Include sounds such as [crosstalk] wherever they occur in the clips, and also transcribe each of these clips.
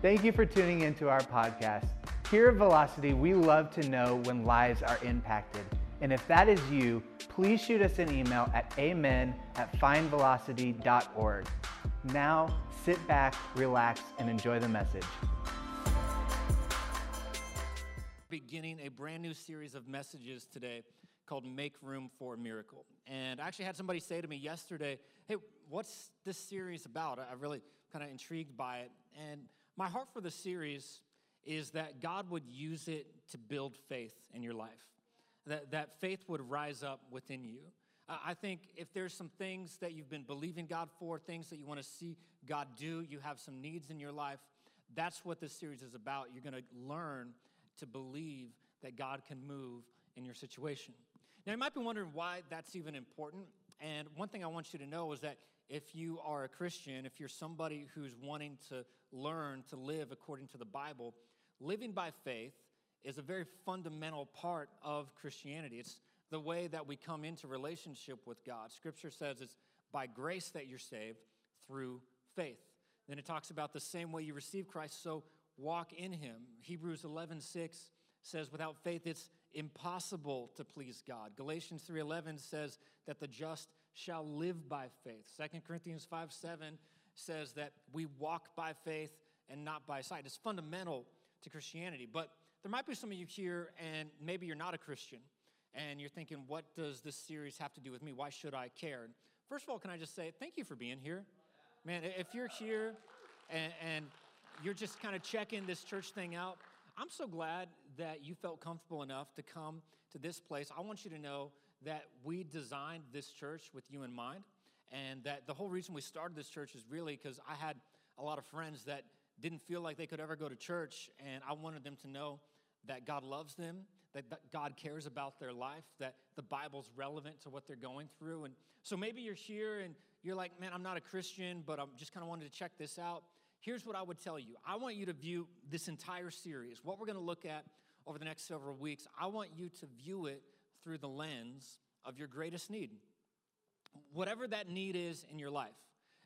Thank you for tuning into our podcast. Here at Velocity, we love to know when lives are impacted. And if that is you, please shoot us an email at amen at findvelocity.org. Now, sit back, relax, and enjoy the message. Beginning a brand new series of messages today called Make Room for a Miracle. And I actually had somebody say to me yesterday, Hey, what's this series about? I'm really kind of intrigued by it. And my heart for the series is that God would use it to build faith in your life, that, that faith would rise up within you. I think if there's some things that you've been believing God for, things that you want to see God do, you have some needs in your life, that's what this series is about. You're going to learn to believe that God can move in your situation. Now, you might be wondering why that's even important. And one thing I want you to know is that if you are a Christian, if you're somebody who's wanting to learn to live according to the Bible, living by faith is a very fundamental part of Christianity. It's the way that we come into relationship with God. Scripture says it's by grace that you're saved through faith. Then it talks about the same way you receive Christ, so walk in him. Hebrews 11, 6 says, without faith, it's impossible to please God. Galatians 3:11 says that the just shall live by faith. 2 Corinthians 5, 7 says that we walk by faith and not by sight. It's fundamental to Christianity. But there might be some of you here, and maybe you're not a Christian, and you're thinking, what does this series have to do with me? Why should I care? First of all, can I just say thank you for being here? Man, if you're here and, and you're just kind of checking this church thing out, I'm so glad that you felt comfortable enough to come to this place. I want you to know that we designed this church with you in mind, and that the whole reason we started this church is really because I had a lot of friends that didn't feel like they could ever go to church, and I wanted them to know that God loves them, that, God cares about their life, that the Bible's relevant to what they're going through. And so maybe you're here and you're like, man, I'm not a Christian, but I'm just kind of wanted to check this out. Here's what I would tell you I want you to view this entire series, what we're going to look at over the next several weeks, I want you to view it through the lens of your greatest need. Whatever that need is in your life.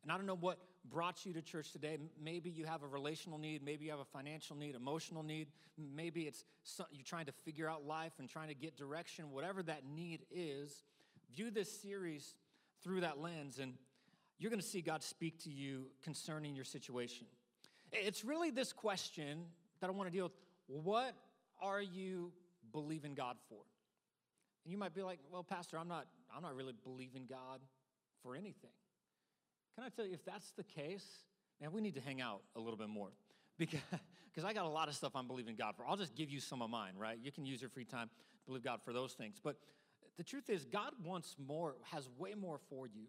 And I don't know what brought you to church today. Maybe you have a relational need, maybe you have a financial need, emotional need, maybe it's you're trying to figure out life and trying to get direction. Whatever that need is, view this series through that lens and you're going to see God speak to you concerning your situation. It's really this question that I want to deal with. What are you believing God for? And you might be like, well, Pastor, I'm not, I'm not really believing God for anything. Can I tell you, if that's the case, man, we need to hang out a little bit more [laughs] because I got a lot of stuff I'm believing God for. I'll just give you some of mine, right? You can use your free time believe God for those things. But the truth is, God wants more, has way more for you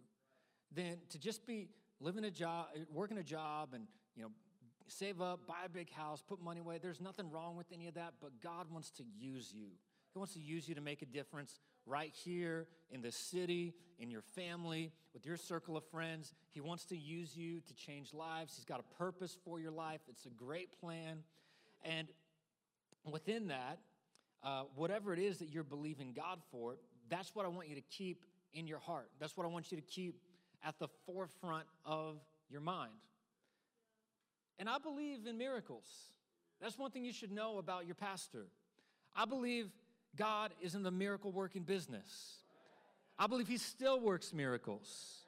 than to just be living a job, working a job, and you know, save up, buy a big house, put money away. There's nothing wrong with any of that, but God wants to use you. He wants to use you to make a difference right here in the city, in your family, with your circle of friends. He wants to use you to change lives. He's got a purpose for your life. It's a great plan. And within that, uh, whatever it is that you're believing God for, that's what I want you to keep in your heart. That's what I want you to keep at the forefront of your mind. And I believe in miracles. That's one thing you should know about your pastor. I believe God is in the miracle working business. I believe He still works miracles.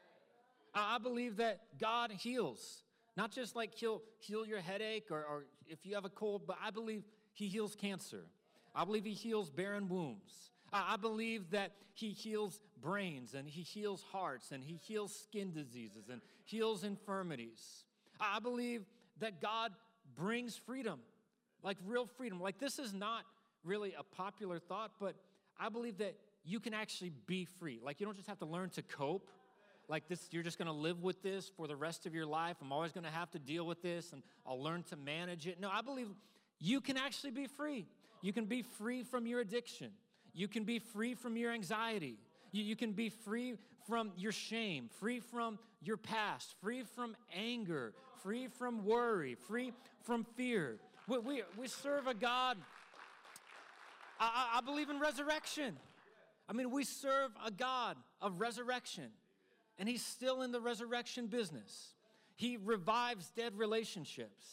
I believe that God heals, not just like He'll heal your headache or, or if you have a cold, but I believe He heals cancer. I believe He heals barren wombs. I believe that He heals brains and He heals hearts and He heals skin diseases and heals infirmities. I believe that God brings freedom, like real freedom. Like this is not really a popular thought, but I believe that you can actually be free. Like you don't just have to learn to cope. Like this, you're just gonna live with this for the rest of your life. I'm always gonna have to deal with this and I'll learn to manage it. No, I believe you can actually be free. You can be free from your addiction. You can be free from your anxiety. You, you can be free from your shame, free from your past, free from anger, free from worry, free from fear. We, we, we serve a God. I, I believe in resurrection. I mean, we serve a God of resurrection, and He's still in the resurrection business. He revives dead relationships.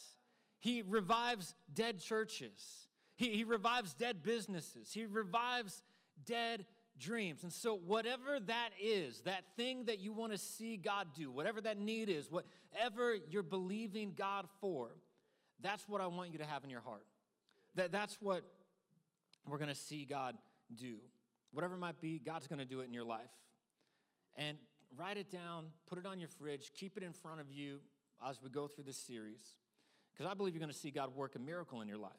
He revives dead churches. He, he revives dead businesses. He revives dead dreams. And so, whatever that is, that thing that you want to see God do, whatever that need is, whatever you're believing God for, that's what I want you to have in your heart. That, that's what we're going to see God do. Whatever it might be, God's going to do it in your life. And write it down, put it on your fridge, keep it in front of you as we go through this series. Because I believe you're going to see God work a miracle in your life.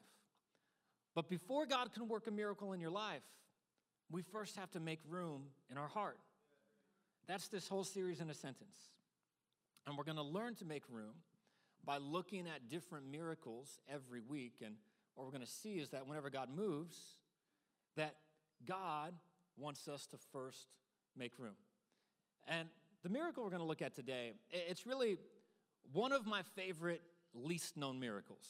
But before God can work a miracle in your life, we first have to make room in our heart. That's this whole series in a sentence. And we're going to learn to make room by looking at different miracles every week. And what we're going to see is that whenever God moves, that God wants us to first make room. And the miracle we're going to look at today, it's really one of my favorite least known miracles.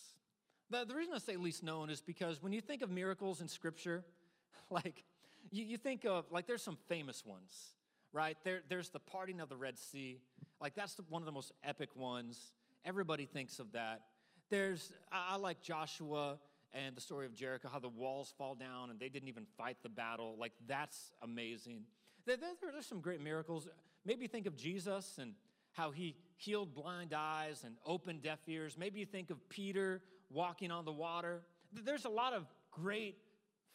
The, the reason I say least known is because when you think of miracles in Scripture, [laughs] like you, you think of, like, there's some famous ones, right? There, there's the parting of the Red Sea. Like, that's the, one of the most epic ones. Everybody thinks of that. There's, I, I like Joshua and the story of Jericho, how the walls fall down and they didn't even fight the battle. Like, that's amazing. There, there, there's some great miracles. Maybe think of Jesus and how he healed blind eyes and opened deaf ears. Maybe you think of Peter walking on the water. There's a lot of great,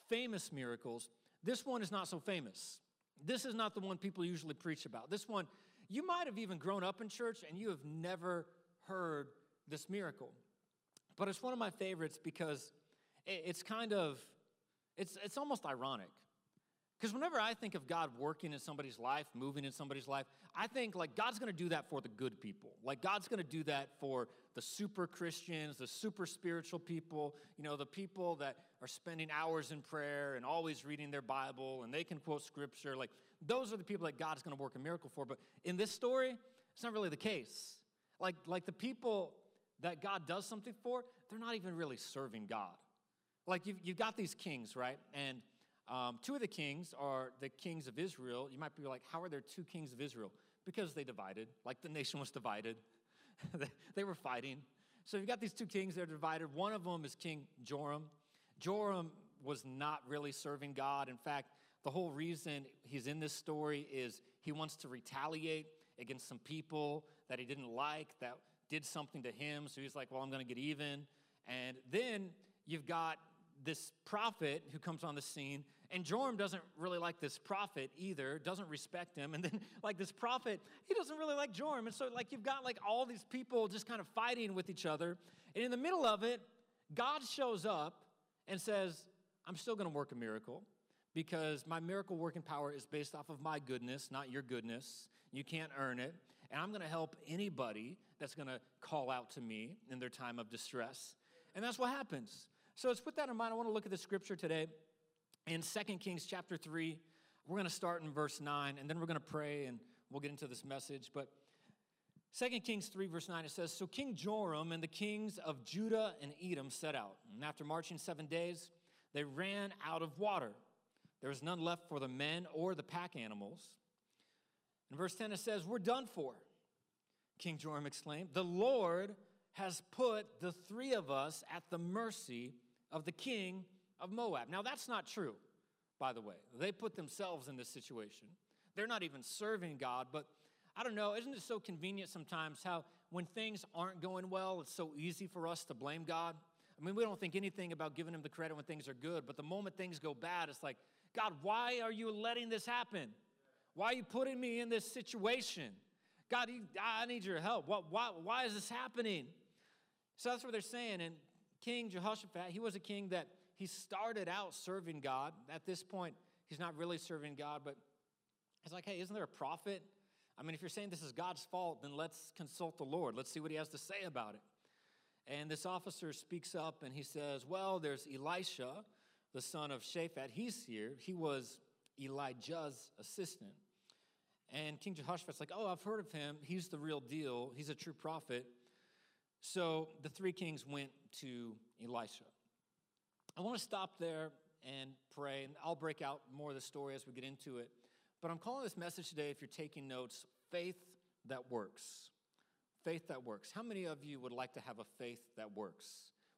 famous miracles. This one is not so famous. This is not the one people usually preach about. This one, you might have even grown up in church and you have never heard this miracle. But it's one of my favorites because it's kind of, it's, it's almost ironic. Because whenever I think of God working in somebody's life, moving in somebody's life, I think like God's gonna do that for the good people. Like God's gonna do that for the super Christians, the super spiritual people, you know, the people that are spending hours in prayer and always reading their Bible and they can quote scripture. Like those are the people that God's gonna work a miracle for. But in this story, it's not really the case. Like, like the people that God does something for, they're not even really serving God. Like you've, you've got these kings, right? And um, two of the kings are the kings of Israel. You might be like, how are there two kings of Israel? Because they divided, like the nation was divided. [laughs] they were fighting. So you've got these two kings that are divided. One of them is King Joram. Joram was not really serving God. In fact, the whole reason he's in this story is he wants to retaliate against some people that he didn't like that did something to him. So he's like, well, I'm going to get even. And then you've got this prophet who comes on the scene and Joram doesn't really like this prophet either, doesn't respect him. And then, [laughs] like, this prophet, he doesn't really like Joram. And so, like, you've got like all these people just kind of fighting with each other. And in the middle of it, God shows up and says, I'm still going to work a miracle because my miracle working power is based off of my goodness, not your goodness. You can't earn it. And I'm going to help anybody that's going to call out to me in their time of distress. And that's what happens. So, let's put that in mind. I want to look at the scripture today in 2 Kings chapter 3. We're going to start in verse 9, and then we're going to pray and we'll get into this message. But 2 Kings 3, verse 9, it says So King Joram and the kings of Judah and Edom set out. And after marching seven days, they ran out of water. There was none left for the men or the pack animals. In verse 10, it says, We're done for. King Joram exclaimed, The Lord has put the three of us at the mercy of the king of Moab. Now, that's not true, by the way. They put themselves in this situation. They're not even serving God, but I don't know, isn't it so convenient sometimes how when things aren't going well, it's so easy for us to blame God? I mean, we don't think anything about giving him the credit when things are good, but the moment things go bad, it's like, God, why are you letting this happen? Why are you putting me in this situation? God, I need your help. Why, why, why is this happening? So that's what they're saying. And King Jehoshaphat, he was a king that he started out serving God. At this point, he's not really serving God, but he's like, hey, isn't there a prophet? I mean, if you're saying this is God's fault, then let's consult the Lord. Let's see what he has to say about it. And this officer speaks up and he says, Well, there's Elisha, the son of Shaphat. He's here. He was Elijah's assistant. And King Jehoshaphat's like, Oh, I've heard of him. He's the real deal. He's a true prophet. So the three kings went to Elisha. I want to stop there and pray, and I'll break out more of the story as we get into it. But I'm calling this message today, if you're taking notes, faith that works. faith that works. How many of you would like to have a faith that works?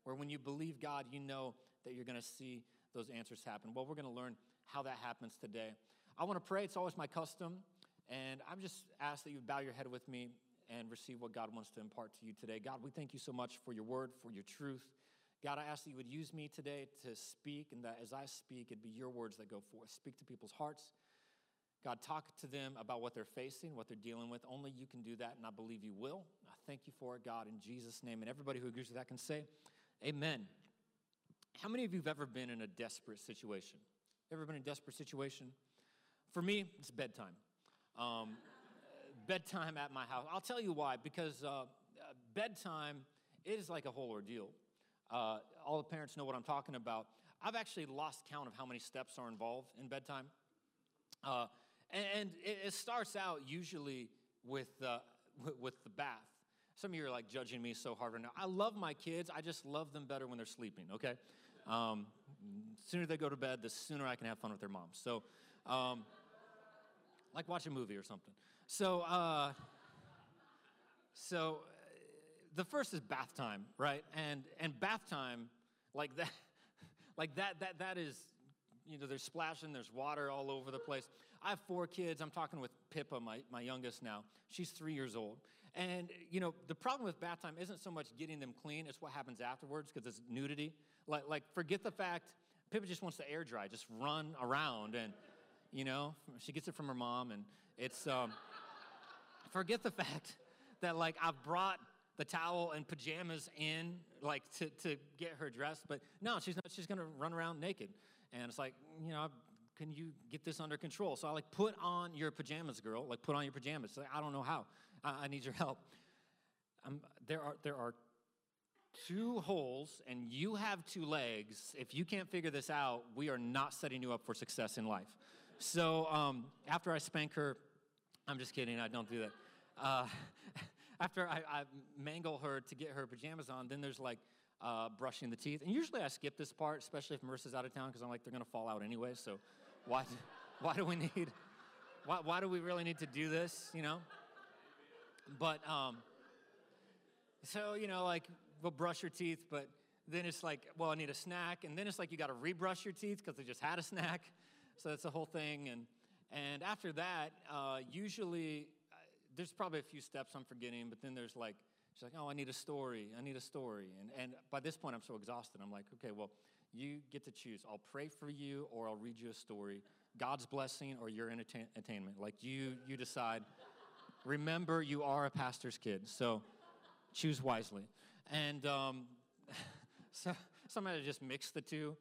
Where when you believe God, you know that you're going to see those answers happen. Well, we're going to learn how that happens today. I want to pray. It's always my custom. And I'm just asked that you bow your head with me and receive what God wants to impart to you today. God, we thank you so much for your word, for your truth. God, I ask that you would use me today to speak, and that as I speak, it'd be your words that go forth. Speak to people's hearts. God, talk to them about what they're facing, what they're dealing with. Only you can do that, and I believe you will. I thank you for it, God, in Jesus' name. And everybody who agrees with that can say, Amen. How many of you have ever been in a desperate situation? Ever been in a desperate situation? For me, it's bedtime. Um, bedtime at my house. I'll tell you why. Because uh, bedtime is like a whole ordeal. Uh, all the parents know what I'm talking about. I've actually lost count of how many steps are involved in bedtime. Uh, and, and it, it, starts out usually with, uh, with the bath. Some of you are like judging me so hard right now. I love my kids. I just love them better when they're sleeping, okay? Um, sooner they go to bed, the sooner I can have fun with their moms. So, um, like watch a movie or something. So, uh, so the first is bath time, right? And and bath time, like that, [laughs] like that that that is, you know, there's splashing, there's water all over the place. I have four kids. I'm talking with Pippa, my, my youngest now. She's three years old. And, you know, the problem with bath time isn't so much getting them clean, it's what happens afterwards because it's nudity. Like, like, forget the fact, Pippa just wants to air dry, just run around. And, you know, she gets it from her mom. And it's, um, forget the fact that, like, I've brought the towel and pajamas in, like to, to get her dressed. But no, she's not, she's gonna run around naked. And it's like, you know, can you get this under control? So I like, put on your pajamas, girl. Like, put on your pajamas. Like, I don't know how. I, I need your help. Um, there are there are two holes, and you have two legs. If you can't figure this out, we are not setting you up for success in life. So um, after I spank her, I'm just kidding. I don't do that. Uh, [laughs] after I, I, mangle her to get her pajamas on, then there's like uh, brushing the teeth. And usually I skip this part, especially if Marissa's out of town, because I'm like, they're going to fall out anyway. So why, [laughs] why do we need, why, why do we really need to do this, you know? But, um, so, you know, like, we'll brush your teeth, but then it's like, well, I need a snack. And then it's like you got to rebrush your teeth because they just had a snack. So that's the whole thing. And, and after that, uh, usually there's probably a few steps I'm forgetting, but then there's like, she's like, oh, I need a story. I need a story. And, and by this point, I'm so exhausted. I'm like, okay, well, you get to choose. I'll pray for you or I'll read you a story. God's blessing or your entertainment. Like you, you decide. Remember, you are a pastor's kid, so choose wisely. And um, [laughs] so somebody just mixed the two.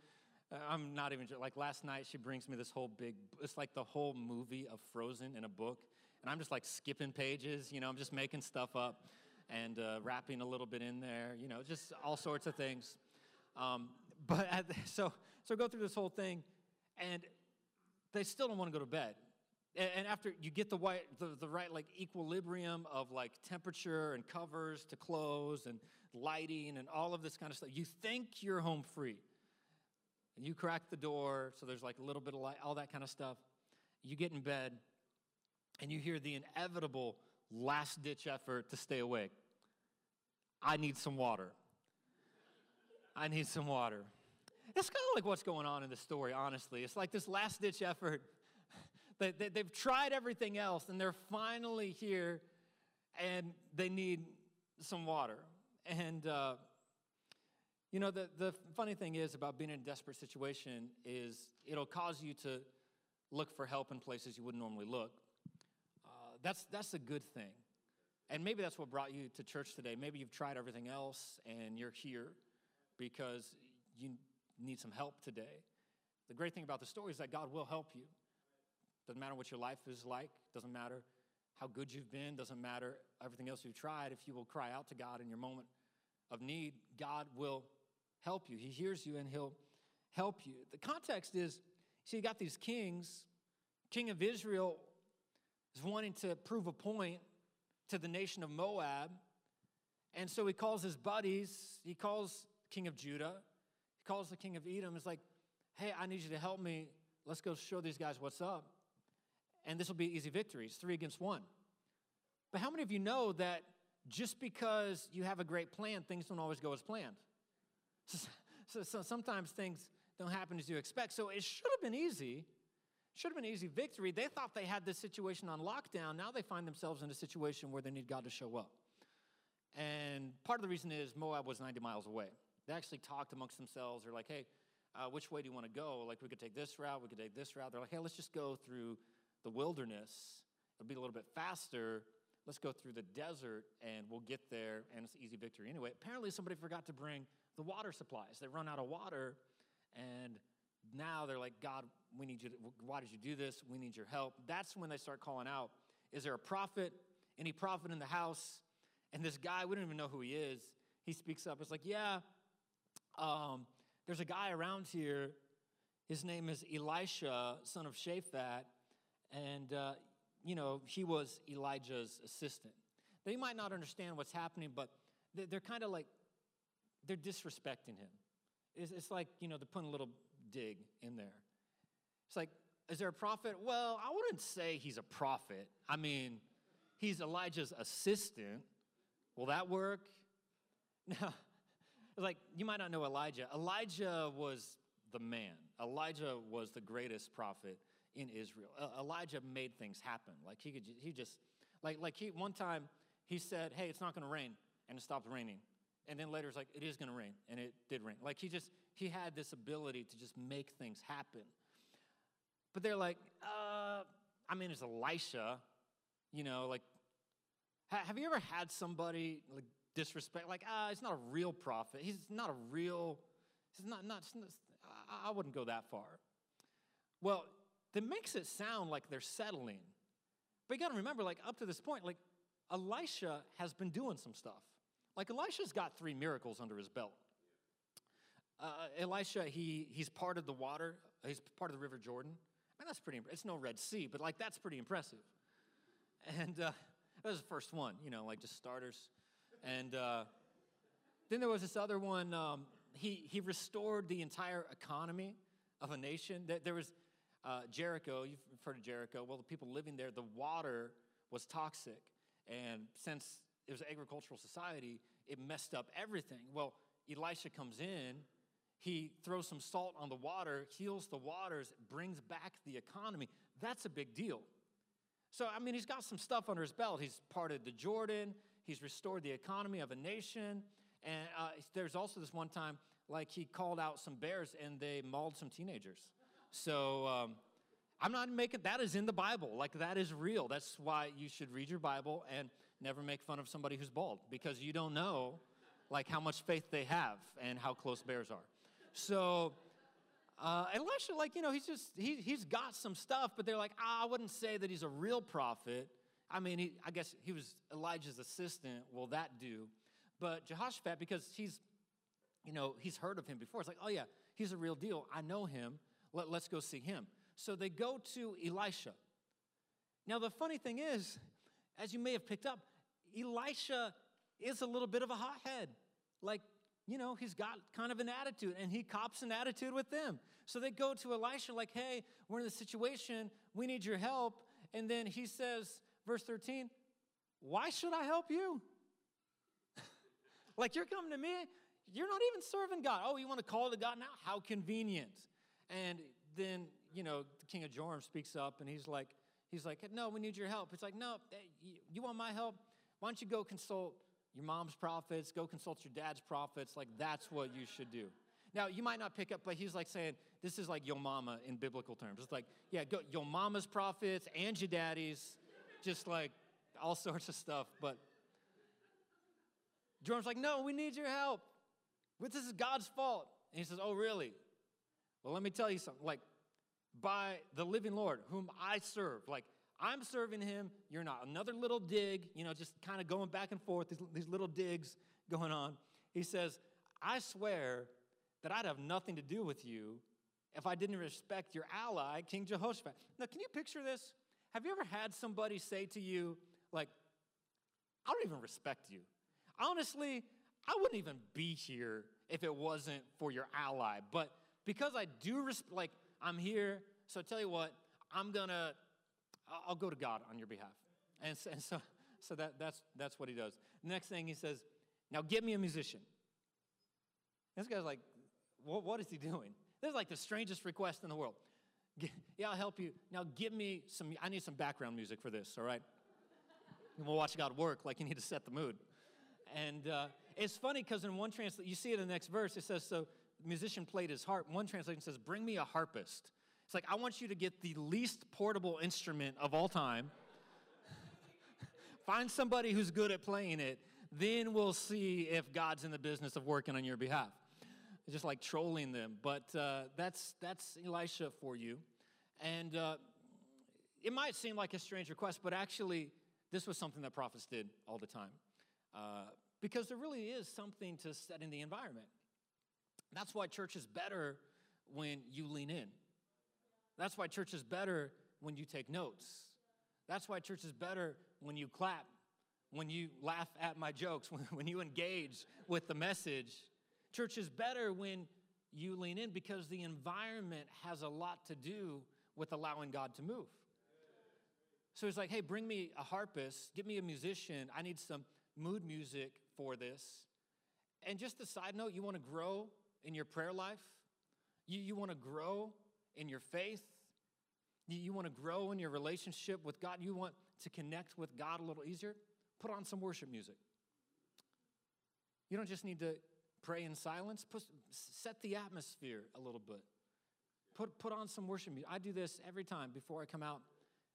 Uh, I'm not even like last night. She brings me this whole big. It's like the whole movie of Frozen in a book, and I'm just like skipping pages, you know, I'm just making stuff up and uh, rapping a little bit in there, you know, just all sorts of things. Um, but at, so, so go through this whole thing, and they still don't want to go to bed. And, and after you get the, white, the, the right like equilibrium of like temperature and covers to clothes and lighting and all of this kind of stuff, you think you're home free. And you crack the door, so there's like a little bit of light, all that kind of stuff. You get in bed, and you hear the inevitable last ditch effort to stay awake. I need some water. I need some water. It's kind of like what's going on in the story, honestly. It's like this last ditch effort. [laughs] They, they, they've tried everything else and they're finally here and they need some water. And, uh, you know, the, the funny thing is about being in a desperate situation is it'll cause you to look for help in places you wouldn't normally look uh, that's, that's a good thing. And maybe that's what brought you to church today. Maybe you've tried everything else and you're here because you need some help today. The great thing about the story is that God will help you. Doesn't matter what your life is like, doesn't matter how good you've been, doesn't matter everything else you've tried. If you will cry out to God in your moment of need, God will help you. He hears you and He'll help you. The context is see, you got these kings. King of Israel is wanting to prove a point to the nation of Moab. And so he calls his buddies, he calls king of Judah, he calls the king of Edom. It's like, hey, I need you to help me. Let's go show these guys what's up. And this will be easy victories, three against one. But how many of you know that just because you have a great plan, things don't always go as planned. So, so, so sometimes things don't happen as you expect. So it should have been easy. Should have been easy victory. They thought they had this situation on lockdown. Now they find themselves in a situation where they need God to show up. And part of the reason is Moab was 90 miles away. They actually talked amongst themselves. They're like, hey, uh, which way do you want to go? Like, we could take this route, we could take this route. They're like, hey, let's just go through the wilderness. It'll be a little bit faster. Let's go through the desert and we'll get there and it's easy victory anyway. Apparently, somebody forgot to bring the water supplies. They run out of water and now they're like, God, we need you. To, why did you do this? We need your help. That's when they start calling out, Is there a prophet? Any prophet in the house? And this guy, we don't even know who he is. He speaks up. It's like, Yeah, um, there's a guy around here. His name is Elisha, son of Shaphat. And, uh, you know, he was Elijah's assistant. They might not understand what's happening, but they're kind of like, they're disrespecting him. It's, it's like, you know, they're putting a little dig in there. It's like, is there a prophet? Well, I wouldn't say he's a prophet. I mean, he's Elijah's assistant. Will that work? [laughs] Now, like, you might not know Elijah. Elijah was the man, Elijah was the greatest prophet in Israel. Elijah made things happen. Like, he could, he just, like, like he, one time, he said, hey, it's not going to rain, and it stopped raining. And then later it's like, it is going to rain, and it did rain. Like, he just, he had this ability to just make things happen. But they're like, uh, I mean, it's Elisha, you know, like, ha- have you ever had somebody like disrespect, like, ah, he's not a real prophet. He's not a real, he's not, not, I wouldn't go that far. Well, that makes it sound like they're settling. But you got to remember, like, up to this point, like, Elisha has been doing some stuff. Like, Elisha's got three miracles under his belt. Uh, Elisha, he, he's part of the water, he's part of the River Jordan. I mean, that's pretty, it's no Red Sea, but like, that's pretty impressive. And uh, that was the first one, you know, like just starters. And uh, then there was this other one. Um, he, he restored the entire economy of a nation. There was uh, Jericho. You've heard of Jericho. Well, the people living there, the water was toxic. And since it was an agricultural society, it messed up everything. Well, Elisha comes in, he throws some salt on the water, heals the waters, brings back the economy. That's a big deal. So, I mean, he's got some stuff under his belt. He's parted the Jordan, he's restored the economy of a nation. And uh, there's also this one time, like, he called out some bears and they mauled some teenagers. So, um, I'm not making that is in the Bible. Like, that is real. That's why you should read your Bible and never make fun of somebody who's bald because you don't know, like, how much faith they have and how close bears are. So, uh, Elisha, like, you know, he's just, he, he's got some stuff, but they're like, ah, I wouldn't say that he's a real prophet. I mean, he, I guess he was Elijah's assistant. Will that do? But Jehoshaphat, because he's, you know, he's heard of him before, it's like, oh, yeah, he's a real deal. I know him. Let, let's go see him. So they go to Elisha. Now, the funny thing is, as you may have picked up, Elisha is a little bit of a hothead. Like, you know, he's got kind of an attitude and he cops an attitude with them. So they go to Elisha, like, hey, we're in this situation. We need your help. And then he says, verse 13, why should I help you? [laughs] like, you're coming to me, you're not even serving God. Oh, you want to call to God now? How convenient. And then, you know, the king of Joram speaks up and he's like, he's like, no, we need your help. It's like, no, eh, you want my help? Why don't you go consult your mom's prophets, go consult your dad's prophets. Like, that's what you should do. Now, you might not pick up, but he's like saying, this is like your mama in biblical terms. It's like, yeah, go, your mama's prophets and your daddy's, just like all sorts of stuff. But Joram's like, no, we need your help. This is God's fault. And he says, oh, really? Well, let me tell you something. Like, by the living Lord, whom I serve, like, I'm serving him, you're not. Another little dig, you know, just kind of going back and forth, these, these little digs going on. He says, I swear that I'd have nothing to do with you if I didn't respect your ally, King Jehoshaphat. Now, can you picture this? Have you ever had somebody say to you, like, I don't even respect you? Honestly, I wouldn't even be here if it wasn't for your ally. But because I do respect, like, I'm here, so tell you what, I'm gonna I'll go to God on your behalf. And, and so, so that, that's, that's what he does. Next thing he says, Now get me a musician. This guy's like, what, what is he doing? This is like the strangest request in the world. Yeah, I'll help you. Now give me some, I need some background music for this, all right? And we'll watch God work like you need to set the mood. And uh, it's funny because in one translation, you see it in the next verse, it says, so musician played his harp. One translation says, bring me a harpist. It's like, I want you to get the least portable instrument of all time. [laughs] Find somebody who's good at playing it. Then we'll see if God's in the business of working on your behalf. It's just like trolling them. But uh, that's, that's Elisha for you. And uh, it might seem like a strange request, but actually, this was something that prophets did all the time. Uh, because there really is something to setting the environment. That's why church is better when you lean in. That's why church is better when you take notes. That's why church is better when you clap, when you laugh at my jokes, when, [laughs] when you engage with the message. Church is better when you lean in because the environment has a lot to do with allowing God to move. So he's like, hey, bring me a harpist, get me a musician. I need some mood music for this. And just a side note, you want to grow in your prayer life? You, you want to grow in your faith? You, you want to grow in your relationship with God? You want to connect with God a little easier? Put on some worship music. You don't just need to pray in silence, put, set the atmosphere a little bit. Put, put on some worship music. I do this every time before I come out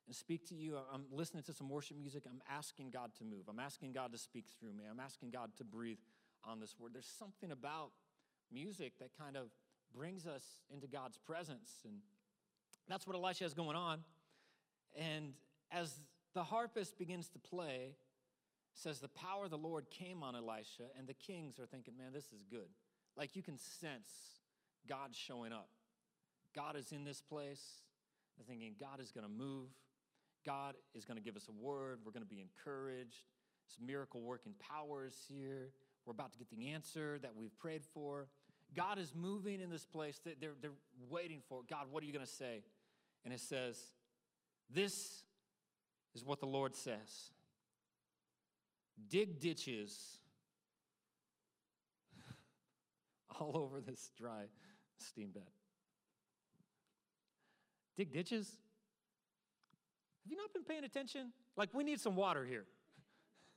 and speak to you. I'm listening to some worship music. I'm asking God to move. I'm asking God to speak through me. I'm asking God to breathe on this word. There's something about music that kind of brings us into God's presence. And that's what Elisha has going on. And as the harpist begins to play, says the power of the Lord came on Elisha, and the kings are thinking, man, this is good. Like you can sense God showing up. God is in this place. They're thinking God is going to move. God is going to give us a word. We're going to be encouraged. Some miracle working powers here. We're about to get the answer that we've prayed for. God is moving in this place. They're, they're waiting for God, what are you going to say? And it says, This is what the Lord says dig ditches [laughs] all over this dry steam bed. Dig ditches? Have you not been paying attention? Like, we need some water here.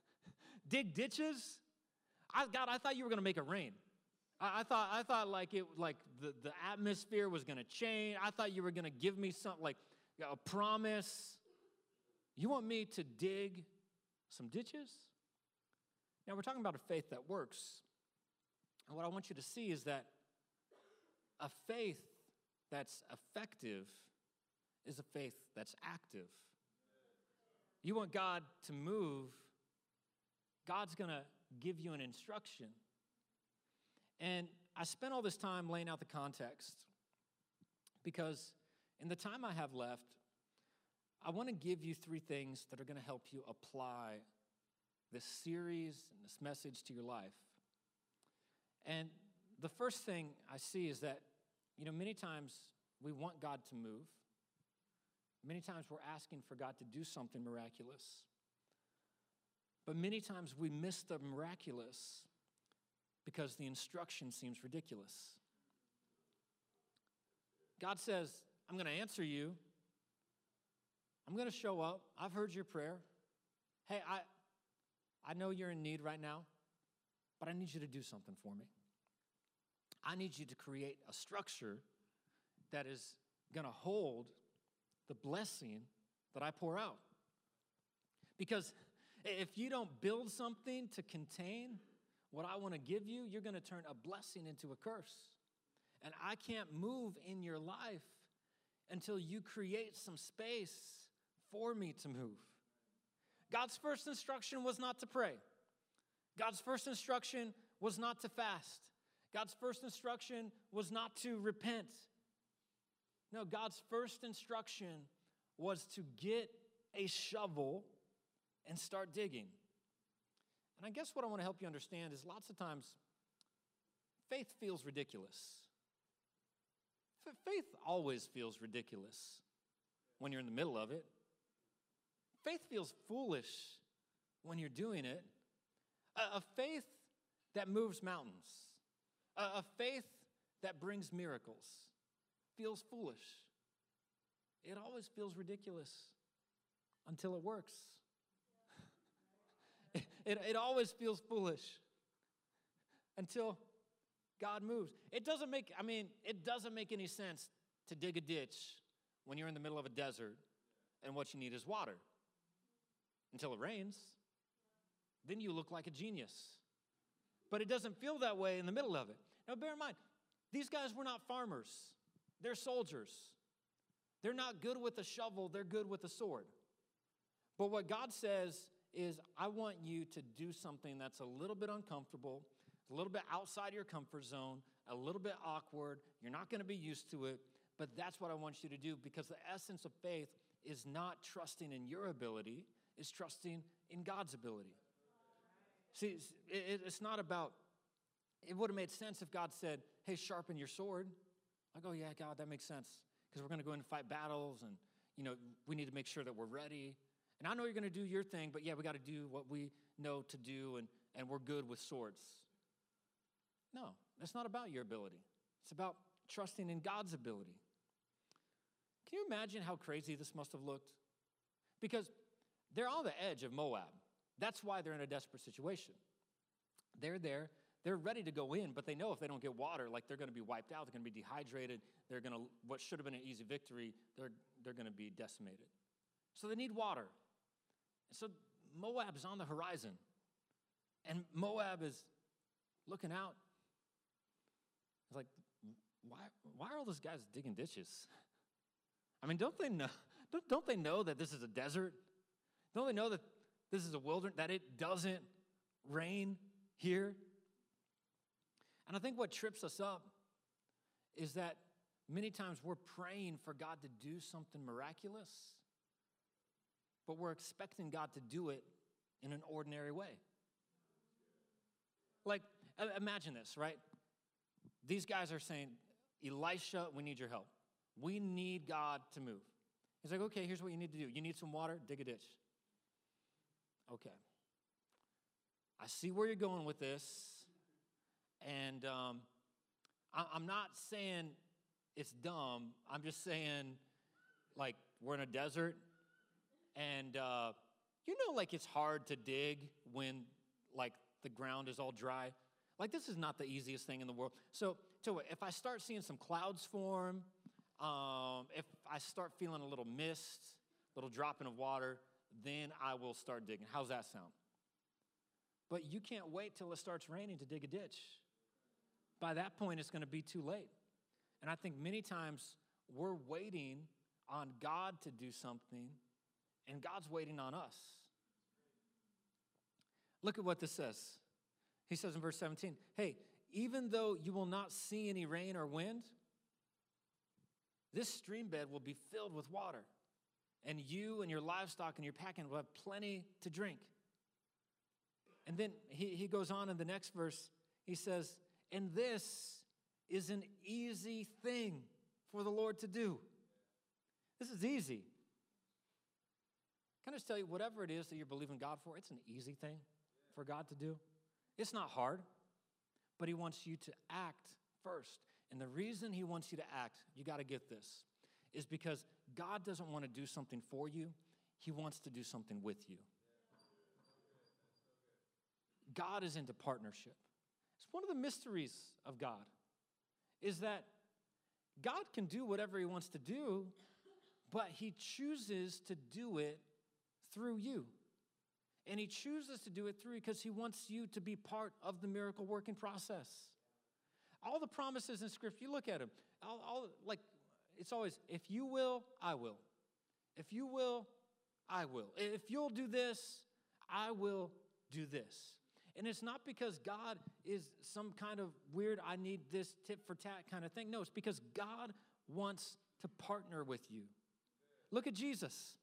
[laughs] Dig ditches? I, God, I thought you were going to make it rain. I, I, thought, I thought like it, like the, the atmosphere was going to change. I thought you were going to give me something like a promise. You want me to dig some ditches? Now, we're talking about a faith that works. And what I want you to see is that a faith that's effective is a faith that's active. You want God to move, God's going to give you an instruction. And I spent all this time laying out the context because in the time I have left, I want to give you three things that are going to help you apply this series and this message to your life. And the first thing I see is that, you know, many times we want God to move. Many times we're asking for God to do something miraculous. But many times we miss the miraculous because the instruction seems ridiculous. God says, I'm going to answer you. I'm going to show up. I've heard your prayer. Hey, I, I know you're in need right now, but I need you to do something for me. I need you to create a structure that is going to hold the blessing that I pour out. Because if you don't build something to contain what I want to give you, you're going to turn a blessing into a curse. And I can't move in your life until you create some space for me to move. God's first instruction was not to pray. God's first instruction was not to fast. God's first instruction was not to repent. No, God's first instruction was to get a shovel and start digging. And I guess what I want to help you understand is lots of times faith feels ridiculous. Faith always feels ridiculous when you're in the middle of it. Faith feels foolish when you're doing it. a, faith that moves mountains, a faith that brings miracles feels foolish. It always feels ridiculous until it works. It, it, always feels foolish until God moves. It doesn't make, I mean, it doesn't make any sense to dig a ditch when you're in the middle of a desert and what you need is water until it rains. Then you look like a genius. But it doesn't feel that way in the middle of it. Now, bear in mind, these guys were not farmers, they're soldiers. They're not good with a shovel, they're good with a sword. But what God says is, I want you to do something that's a little bit uncomfortable, a little bit outside your comfort zone, a little bit awkward. You're not going to be used to it, but that's what I want you to do because the essence of faith is not trusting in your ability, it's trusting in God's ability. See, it's not about, it would have made sense if God said, hey, sharpen your sword. I go, oh, yeah, God, that makes sense because we're going to go in and fight battles and, you know, we need to make sure that we're ready. And I know you're going to do your thing, but yeah, we got to do what we know to do and, and we're good with swords. No, that's not about your ability. It's about trusting in God's ability. Can you imagine how crazy this must have looked? Because they're on the edge of Moab. That's why they're in a desperate situation. They're there, they're ready to go in, but they know if they don't get water, like they're going to be wiped out, they're going to be dehydrated, they're going to, what should have been an easy victory, they're, they're going to be decimated. So they need water. So Moab is on the horizon, and Moab is looking out. It's like, why, why are all those guys digging ditches? [laughs] I mean, don't they know? Don't, don't they know that this is a desert? Don't they know that this is a wilderness, that it doesn't rain here? And I think what trips us up is that many times we're praying for God to do something miraculous, but we're expecting God to do it in an ordinary way. Like, imagine this, right? These guys are saying, Elisha, we need your help. We need God to move. He's like, okay, here's what you need to do. You need some water? Dig a ditch. Okay. I see where you're going with this. And um, I, I'm not saying it's dumb. I'm just saying, like, we're in a desert. And uh, you know, like, it's hard to dig when, like, the ground is all dry. Like, this is not the easiest thing in the world. So, so if I start seeing some clouds form, um, if I start feeling a little mist, little dropping of water, then I will start digging. How's that sound? But you can't wait till it starts raining to dig a ditch. By that point, it's going to be too late. And I think many times we're waiting on God to do something, and God's waiting on us. Look at what this says. He says in verse 17, Hey, even though you will not see any rain or wind, this stream bed will be filled with water, and you and your livestock and your packing will have plenty to drink. And then he, he goes on in the next verse, he says, And this is an easy thing for the Lord to do. This is easy. Can I just tell you, whatever it is that you're believing God for, it's an easy thing for God to do. It's not hard, but He wants you to act first. And the reason He wants you to act, you got to get this, is because God doesn't want to do something for you, He wants to do something with you. God is into partnership. It's one of the mysteries of God is that God can do whatever he wants to do, but he chooses to do it through you. And he chooses to do it through because he wants you to be part of the miracle working process. All the promises in scripture, you look at them, all, all, like it's always, if you will, I will. If you will, I will. If you'll do this, I will do this. And it's not because God is some kind of weird, I need this tit for tat kind of thing. No, it's because God wants to partner with you. Look at Jesus.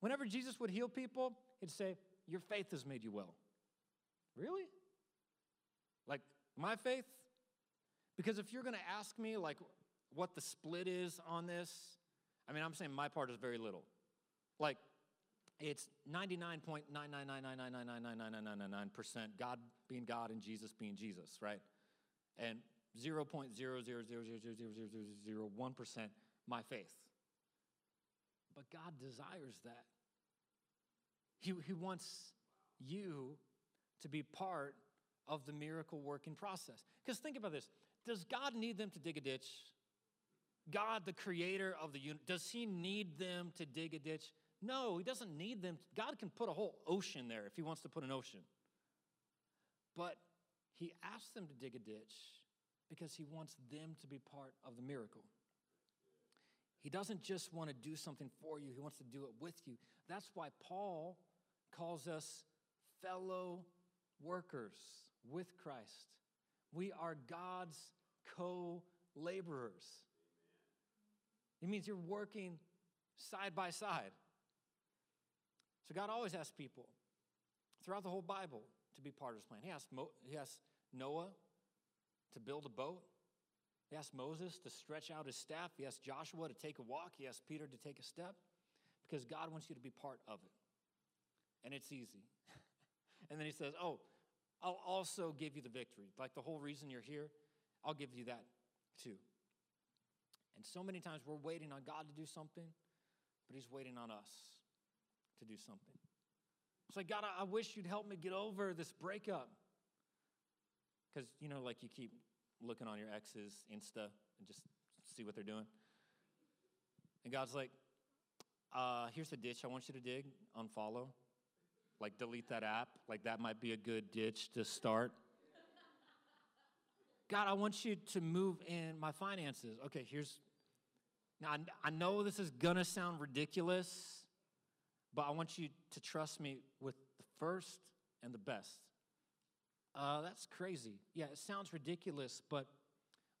Whenever Jesus would heal people, he'd say, Your faith has made you well. Really? Like my faith? Because if you're going to ask me, like, what the split is on this, I mean, I'm saying my part is very little. Like, it's 99.99999999999% God being God and Jesus being Jesus, right? And 0.000000001% my faith. But God desires that. He, he wants you to be part of the miracle working process. Because think about this does God need them to dig a ditch? God, the creator of the universe, does he need them to dig a ditch? No, he doesn't need them. God can put a whole ocean there if he wants to put an ocean. But he asks them to dig a ditch because he wants them to be part of the miracle. He doesn't just want to do something for you, he wants to do it with you. That's why Paul calls us fellow workers with Christ. We are God's co laborers. It means you're working side by side. So God always asks people throughout the whole Bible to be part of his plan. He asked, Mo- he asked Noah to build a boat. He asked Moses to stretch out his staff. He asked Joshua to take a walk. He asked Peter to take a step because God wants you to be part of it. And it's easy. [laughs] and then he says, Oh, I'll also give you the victory. Like the whole reason you're here, I'll give you that too. And so many times we're waiting on God to do something, but He's waiting on us to do something. It's like, God, I wish you'd help me get over this breakup. Because, you know, like you keep looking on your ex's Insta and just see what they're doing. And God's like, uh, here's the ditch I want you to dig, unfollow. Like, delete that app. Like, that might be a good ditch to start. [laughs] God, I want you to move in my finances. Okay, here's now, I know this is gonna sound ridiculous, but I want you to trust me with the first and the best. Uh, that's crazy. Yeah, it sounds ridiculous, but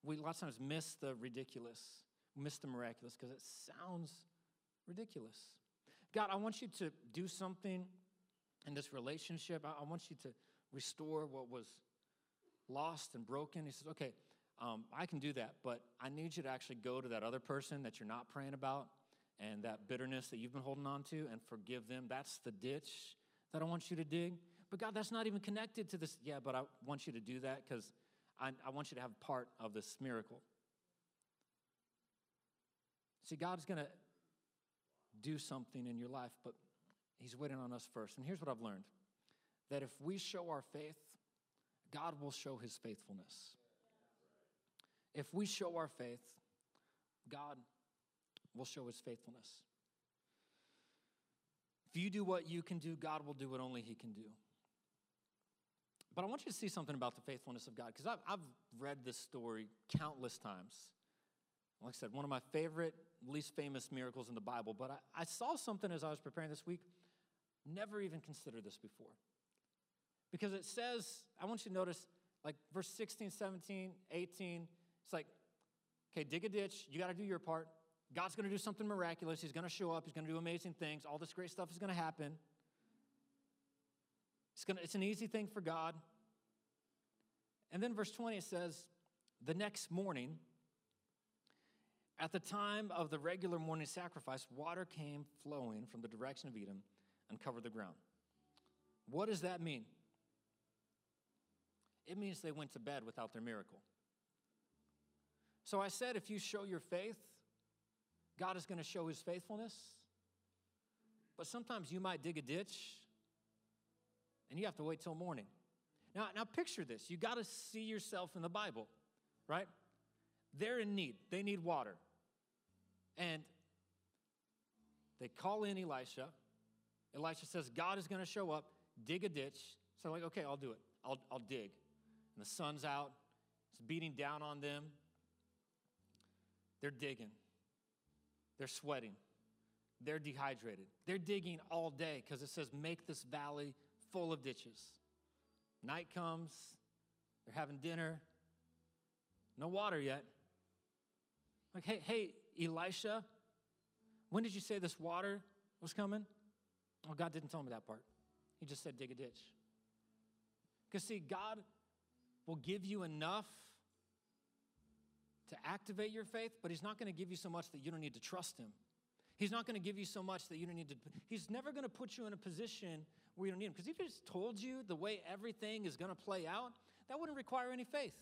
we lots of times miss the ridiculous, miss the miraculous because it sounds ridiculous. God, I want you to do something in this relationship. I, I want you to restore what was lost and broken. He says, okay, um, I can do that, but I need you to actually go to that other person that you're not praying about and that bitterness that you've been holding on to and forgive them. That's the ditch that I want you to dig. But God, that's not even connected to this. Yeah, but I want you to do that because I, I want you to have part of this miracle. See, God's going to do something in your life, but He's waiting on us first. And here's what I've learned that if we show our faith, God will show His faithfulness. If we show our faith, God will show his faithfulness. If you do what you can do, God will do what only he can do. But I want you to see something about the faithfulness of God, because I've, I've read this story countless times. Like I said, one of my favorite, least famous miracles in the Bible. But I, I saw something as I was preparing this week, never even considered this before. Because it says, I want you to notice, like verse 16, 17, 18, it's like, okay, dig a ditch. You got to do your part. God's going to do something miraculous. He's going to show up. He's going to do amazing things. All this great stuff is going to happen. It's, gonna, it's an easy thing for God. And then verse 20 it says, the next morning, at the time of the regular morning sacrifice, water came flowing from the direction of Edom and covered the ground. What does that mean? It means they went to bed without their miracle. So I said, if you show your faith, God is going to show his faithfulness. But sometimes you might dig a ditch and you have to wait till morning. Now, now picture this. You got to see yourself in the Bible, right? They're in need. They need water. And they call in Elisha. Elisha says, God is going to show up, dig a ditch. So, like, okay, I'll do it. I'll, I'll dig. And the sun's out, it's beating down on them. They're digging, they're sweating, they're dehydrated. They're digging all day because it says, make this valley full of ditches. Night comes, they're having dinner, no water yet. Like, hey, hey, Elisha, when did you say this water was coming? Oh, God didn't tell me that part. He just said, dig a ditch. Because, see, God will give you enough to activate your faith, but He's not going to give you so much that you don't need to trust Him. He's not going to give you so much that you don't need to. He's never going to put you in a position where you don't need him. Because if he just told you the way everything is going to play out, that wouldn't require any faith.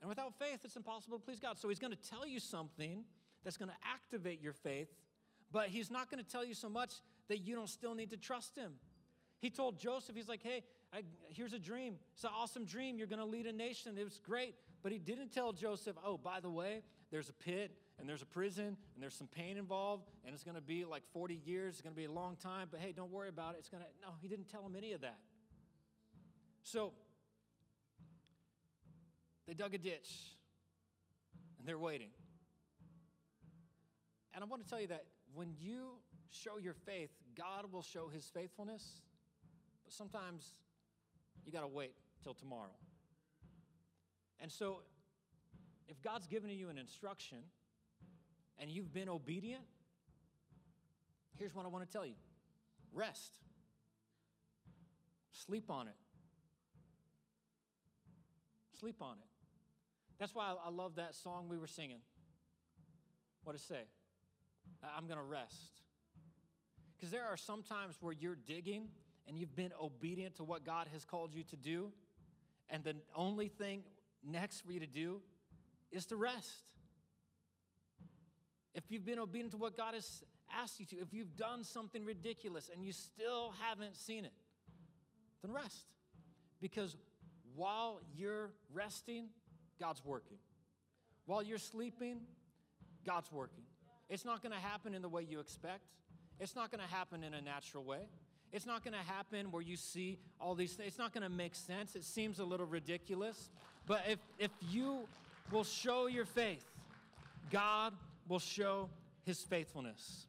And without faith, it's impossible to please God. So he's going to tell you something that's going to activate your faith, but he's not going to tell you so much that you don't still need to trust him. He told Joseph, he's like, hey, I, here's a dream. It's an awesome dream. You're going to lead a nation. It was great. But he didn't tell Joseph, oh, by the way, there's a pit and there's a prison and there's some pain involved and it's going to be like 40 years. It's going to be a long time, but hey, don't worry about it. It's going to, no, he didn't tell him any of that. So they dug a ditch and they're waiting. And I want to tell you that when you show your faith, God will show his faithfulness, but sometimes you got to wait till tomorrow. And so, if God's given you an instruction and you've been obedient, here's what I want to tell you rest, sleep on it. Sleep on it. That's why I love that song we were singing. What it say? I'm going to rest. Because there are some times where you're digging and you've been obedient to what God has called you to do, and the only thing next for you to do is to rest. If you've been obedient to what God has asked you to, if you've done something ridiculous and you still haven't seen it, then rest. Because while you're resting, God's working. While you're sleeping, God's working. It's not going to happen in the way you expect. It's not going to happen in a natural way. It's not going to happen where you see all these things. It's not going to make sense. It seems a little ridiculous. But if, if you will show your faith, God will show his faithfulness.